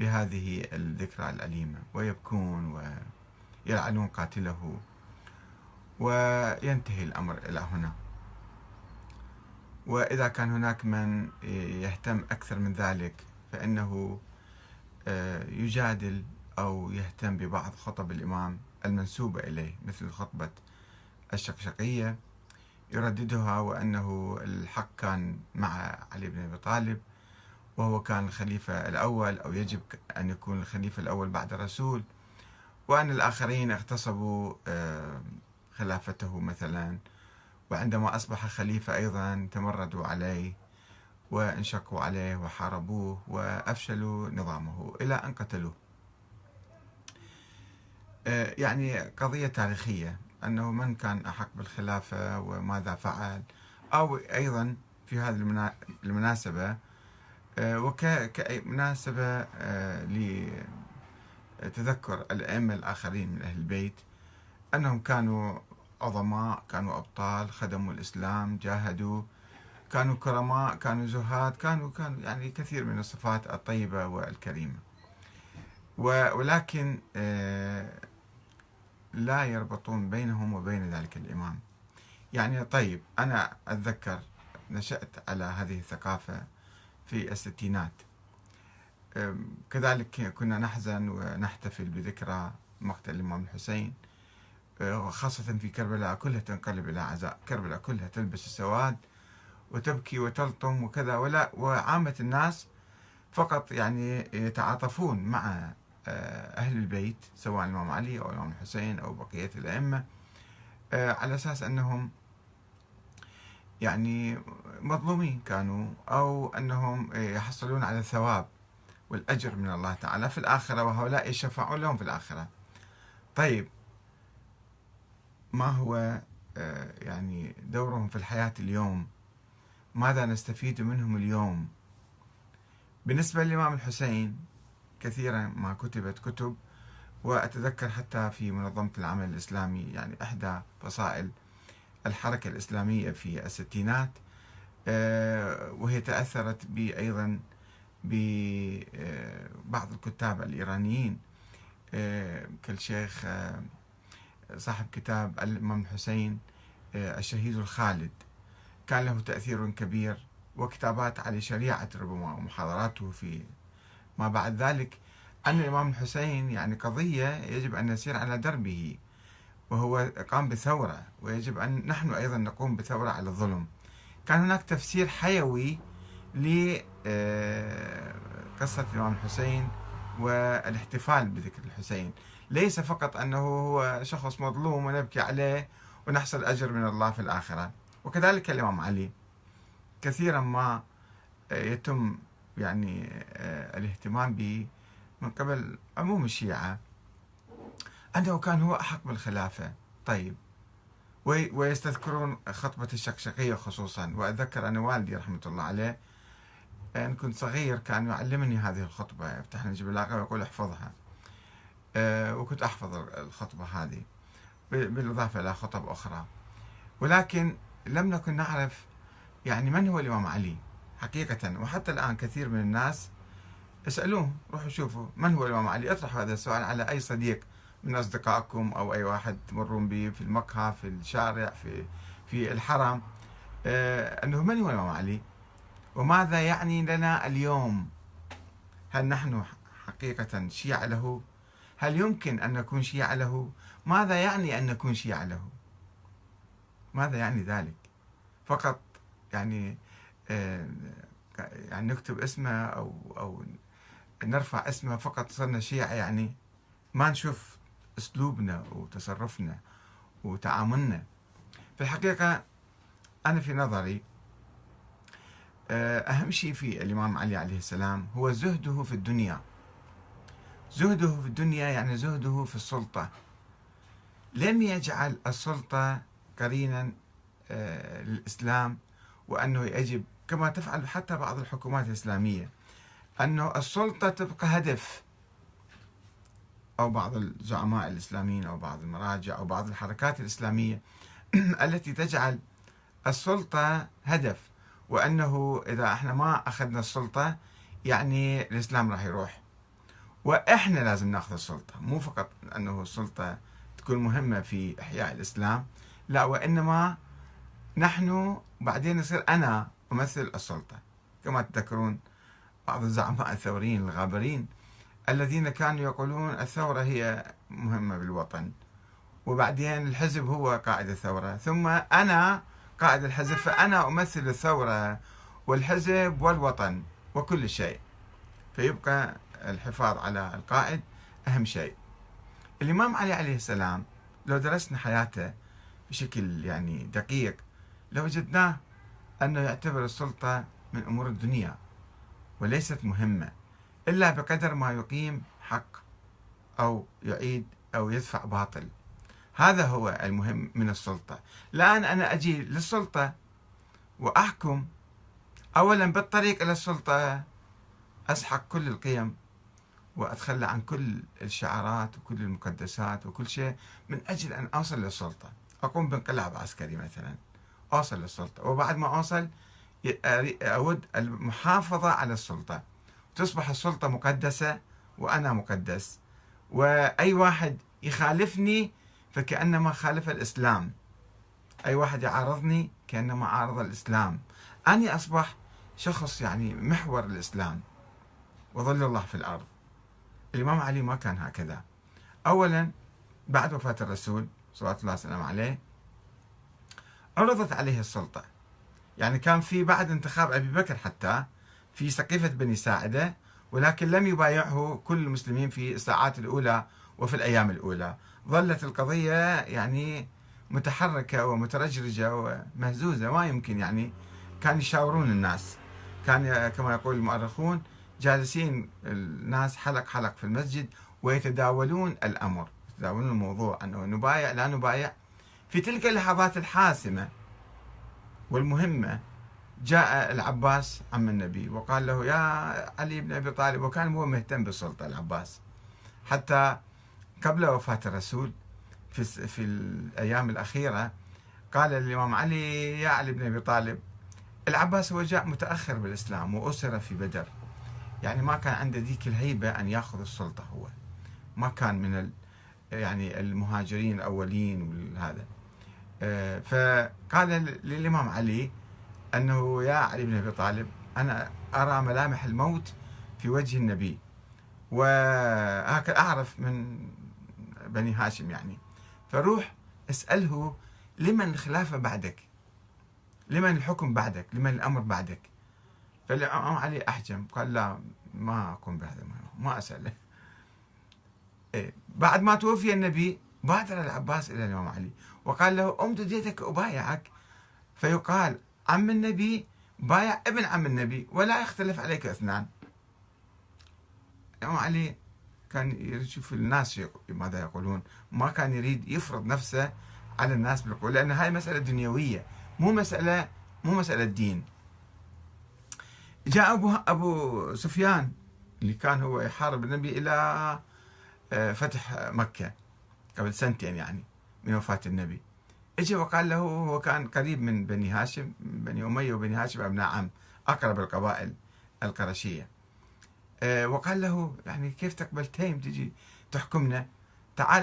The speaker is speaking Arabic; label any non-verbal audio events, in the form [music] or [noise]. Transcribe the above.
بهذه الذكرى الأليمة ويبكون ويلعنون قاتله وينتهي الأمر إلى هنا. وإذا كان هناك من يهتم أكثر من ذلك فإنه آه، يجادل أو يهتم ببعض خطب الإمام المنسوبة إليه مثل خطبة الشقشقية يرددها وأنه الحق كان مع علي بن أبي طالب وهو كان الخليفة الأول أو يجب أن يكون الخليفة الأول بعد الرسول. وأن الآخرين اغتصبوا آه، خلافته مثلا. وعندما أصبح خليفة أيضا تمردوا عليه وانشقوا عليه وحاربوه وأفشلوا نظامه إلى أن قتلوه. آه، يعني قضية تاريخية أنه من كان أحق بالخلافة وماذا فعل. أو أيضا في هذه المناسبة وكمناسبة آه، لتذكر الأئمة الآخرين من أهل البيت. أنهم كانوا عظماء كانوا أبطال خدموا الإسلام جاهدوا كانوا كرماء كانوا زهاد كانوا كانوا يعني كثير من الصفات الطيبة والكريمة. ولكن آه، لا يربطون بينهم وبين ذلك الإمام. يعني طيب أنا أتذكر نشأت على هذه الثقافة في الستينات. كذلك كنا نحزن ونحتفل بذكرى مقتل الإمام الحسين خاصة في كربلاء كلها تنقلب إلى عزاء كربلاء كلها تلبس السواد وتبكي وتلطم وكذا ولا وعامة الناس فقط يعني يتعاطفون مع آه، أهل البيت سواء الإمام علي أو الإمام الحسين أو بقية الأئمة آه، على أساس أنهم يعني مظلومين كانوا أو أنهم يحصلون على الثواب والأجر من الله تعالى في الآخرة وهؤلاء يشفعون لهم في الآخرة. طيب ما هو آه، يعني دورهم في الحياة اليوم؟ ماذا نستفيد منهم اليوم؟ بالنسبة للإمام الحسين كثيرا ما كتبت كتب وأتذكر حتى في منظمة العمل الإسلامي يعني إحدى فصائل الحركة الإسلامية في الستينات آه، وهي تأثرت أيضا ببعض الكتاب الإيرانيين. آه، كالشيخ صاحب كتاب الإمام الحسين آه، الشهيد الخالد. كان له تأثير كبير وكتابات على شريعة ربما ومحاضراته في ما بعد ذلك. أن الإمام الحسين يعني قضية يجب أن نسير على دربه. وهو قام بثورة ويجب أن نحن أيضا نقوم بثورة على الظلم. كان هناك تفسير حيوي لقصة آه، الإمام الحسين والاحتفال بذكر الحسين. ليس فقط أنه هو شخص مظلوم ونبكي عليه ونحصل أجر من الله في الآخرة وكذلك الإمام علي. كثيرا ما يتم يعني آه، الاهتمام به من قبل عموم الشيعة. أنه كان هو أحق بالخلافة. طيب. ويستذكرون خطبة الشقشقية خصوصا. وأتذكر أن والدي رحمة الله عليه أن كنت صغير كان يعلمني هذه الخطبة. يفتح لي بالعقل ويقول احفظها. آه، وكنت أحفظ الخطبة هذه. بالإضافة إلى خطب أخرى. ولكن لم نكن نعرف يعني من هو الإمام علي حقيقة. وحتى الآن كثير من الناس اسألوه روحوا شوفوا من هو الإمام علي؟ اطرحوا هذا السؤال على أي صديق من أصدقائكم أو أي واحد تمرون به في المقهى في الشارع في في الحرم. آه أنه من هو الإمام علي؟ وماذا يعني لنا اليوم؟ هل نحن حقيقة شيعة له؟ هل يمكن أن نكون شيعة له؟ ماذا يعني أن نكون شيعة له؟ ماذا يعني ذلك؟ فقط يعني آه، يعني نكتب اسمه أو أو نرفع اسمه فقط صرنا شيعة يعني. ما نشوف أسلوبنا وتصرفنا وتعاملنا. في الحقيقة أنا في نظري آه، أهم شيء في الإمام علي عليه السلام هو زهده في الدنيا. زهده في الدنيا يعني زهده في السلطة. لم يجعل السلطة قرينا آه، للإسلام وأنه يجب كما تفعل حتى بعض الحكومات الإسلامية أنه السلطة تبقى هدف. أو بعض الزعماء الإسلاميين أو بعض المراجع أو بعض الحركات الإسلامية [clears throat] التي تجعل السلطة هدف وأنه إذا إحنا ما أخذنا السلطة يعني الإسلام راح يروح. وإحنا لازم ناخذ السلطة مو فقط أنه السلطة تكون مهمة في إحياء الإسلام لا وإنما نحن بعدين يصير أنا أمثل السلطة. كما تذكرون بعض الزعماء الثوريين الغابرين. الذين كانوا يقولون الثورة هي مهمة بالوطن. وبعدين الحزب هو قائد الثورة. ثم أنا قائد الحزب فأنا أمثل الثورة والحزب والوطن وكل شيء. فيبقى الحفاظ على القائد أهم شيء. الإمام علي عليه السلام لو درسنا حياته بشكل يعني دقيق لوجدناه أنه يعتبر السلطة من أمور الدنيا وليست مهمة. إلا بقدر ما يقيم حق أو يعيد أو يدفع باطل. هذا هو المهم من السلطة. الآن أنا أجي للسلطة وأحكم. أولا بالطريق إلى السلطة أسحق كل القيم وأتخلى عن كل الشعارات وكل المقدسات وكل شيء من أجل أن أوصل للسلطة. أقوم بانقلاب عسكري مثلا. أوصل للسلطة. وبعد ما أوصل أود المحافظة على السلطة. تصبح السلطة مقدسة وأنا مقدس. وأي واحد يخالفني فكأنما خالف الإسلام. أي واحد يعارضني كأنما عارض الإسلام. أني أصبح شخص يعني محور الإسلام. وظل الله في الأرض. الإمام علي ما كان هكذا. أولا بعد وفاة الرسول صلى الله وسلم عليه عرضت عليه السلطة. يعني كان في بعد انتخاب أبي بكر حتى في سقيفة بني ساعدة ولكن لم يبايعه كل المسلمين في الساعات الأولى وفي الأيام الأولى. ظلت القضية يعني متحركة ومترجرجة ومهزوزة ما يمكن يعني. كان يشاورون الناس. كان كما يقول المؤرخون جالسين الناس حلق حلق في المسجد ويتداولون الأمر. يتداولون الموضوع أنه نبايع لا نبايع. في تلك اللحظات الحاسمة والمهمة جاء العباس عم النبي وقال له يا علي بن أبي طالب. وكان هو مهتم بالسلطة العباس. حتى قبل وفاة الرسول في, في الأيام الأخيرة قال الإمام علي يا علي بن أبي طالب. العباس هو جاء متأخر بالإسلام وأسر في بدر. يعني ما كان عنده ذيك الهيبة أن يأخذ السلطة هو. ما كان من يعني المهاجرين الأولين وهذا آه، فقال للإمام علي أنه يا علي بن أبي طالب أنا أرى ملامح الموت في وجه النبي. وهكذا أعرف من بني هاشم يعني. فروح اسأله لمن الخلافة بعدك؟ لمن الحكم بعدك؟ لمن الأمر بعدك؟ فالإمام علي أحجم قال لا ما أقوم بهذا ما أسأله إيه بعد ما توفي النبي بادر العباس إلى الإمام علي وقال له أمد يدك أبايعك؟ فيقال عم النبي بايع ابن عم النبي ولا يختلف عليك اثنان. الإمام علي كان يريد يشوف الناس ماذا يقولون ما كان يريد يفرض نفسه على الناس بالقول لأن هاي مسألة دنيوية مو مسألة مو مسألة دين. جاء أبو أبو سفيان اللي كان هو يحارب النبي إلى آه، فتح مكة قبل سنتين يعني من وفاة النبي. اجى وقال له هو كان قريب من بني هاشم بني أمية وبني هاشم أبناء عم أقرب القبائل القرشية. آه، وقال له يعني كيف تقبل تيم تجي تحكمنا؟ تعال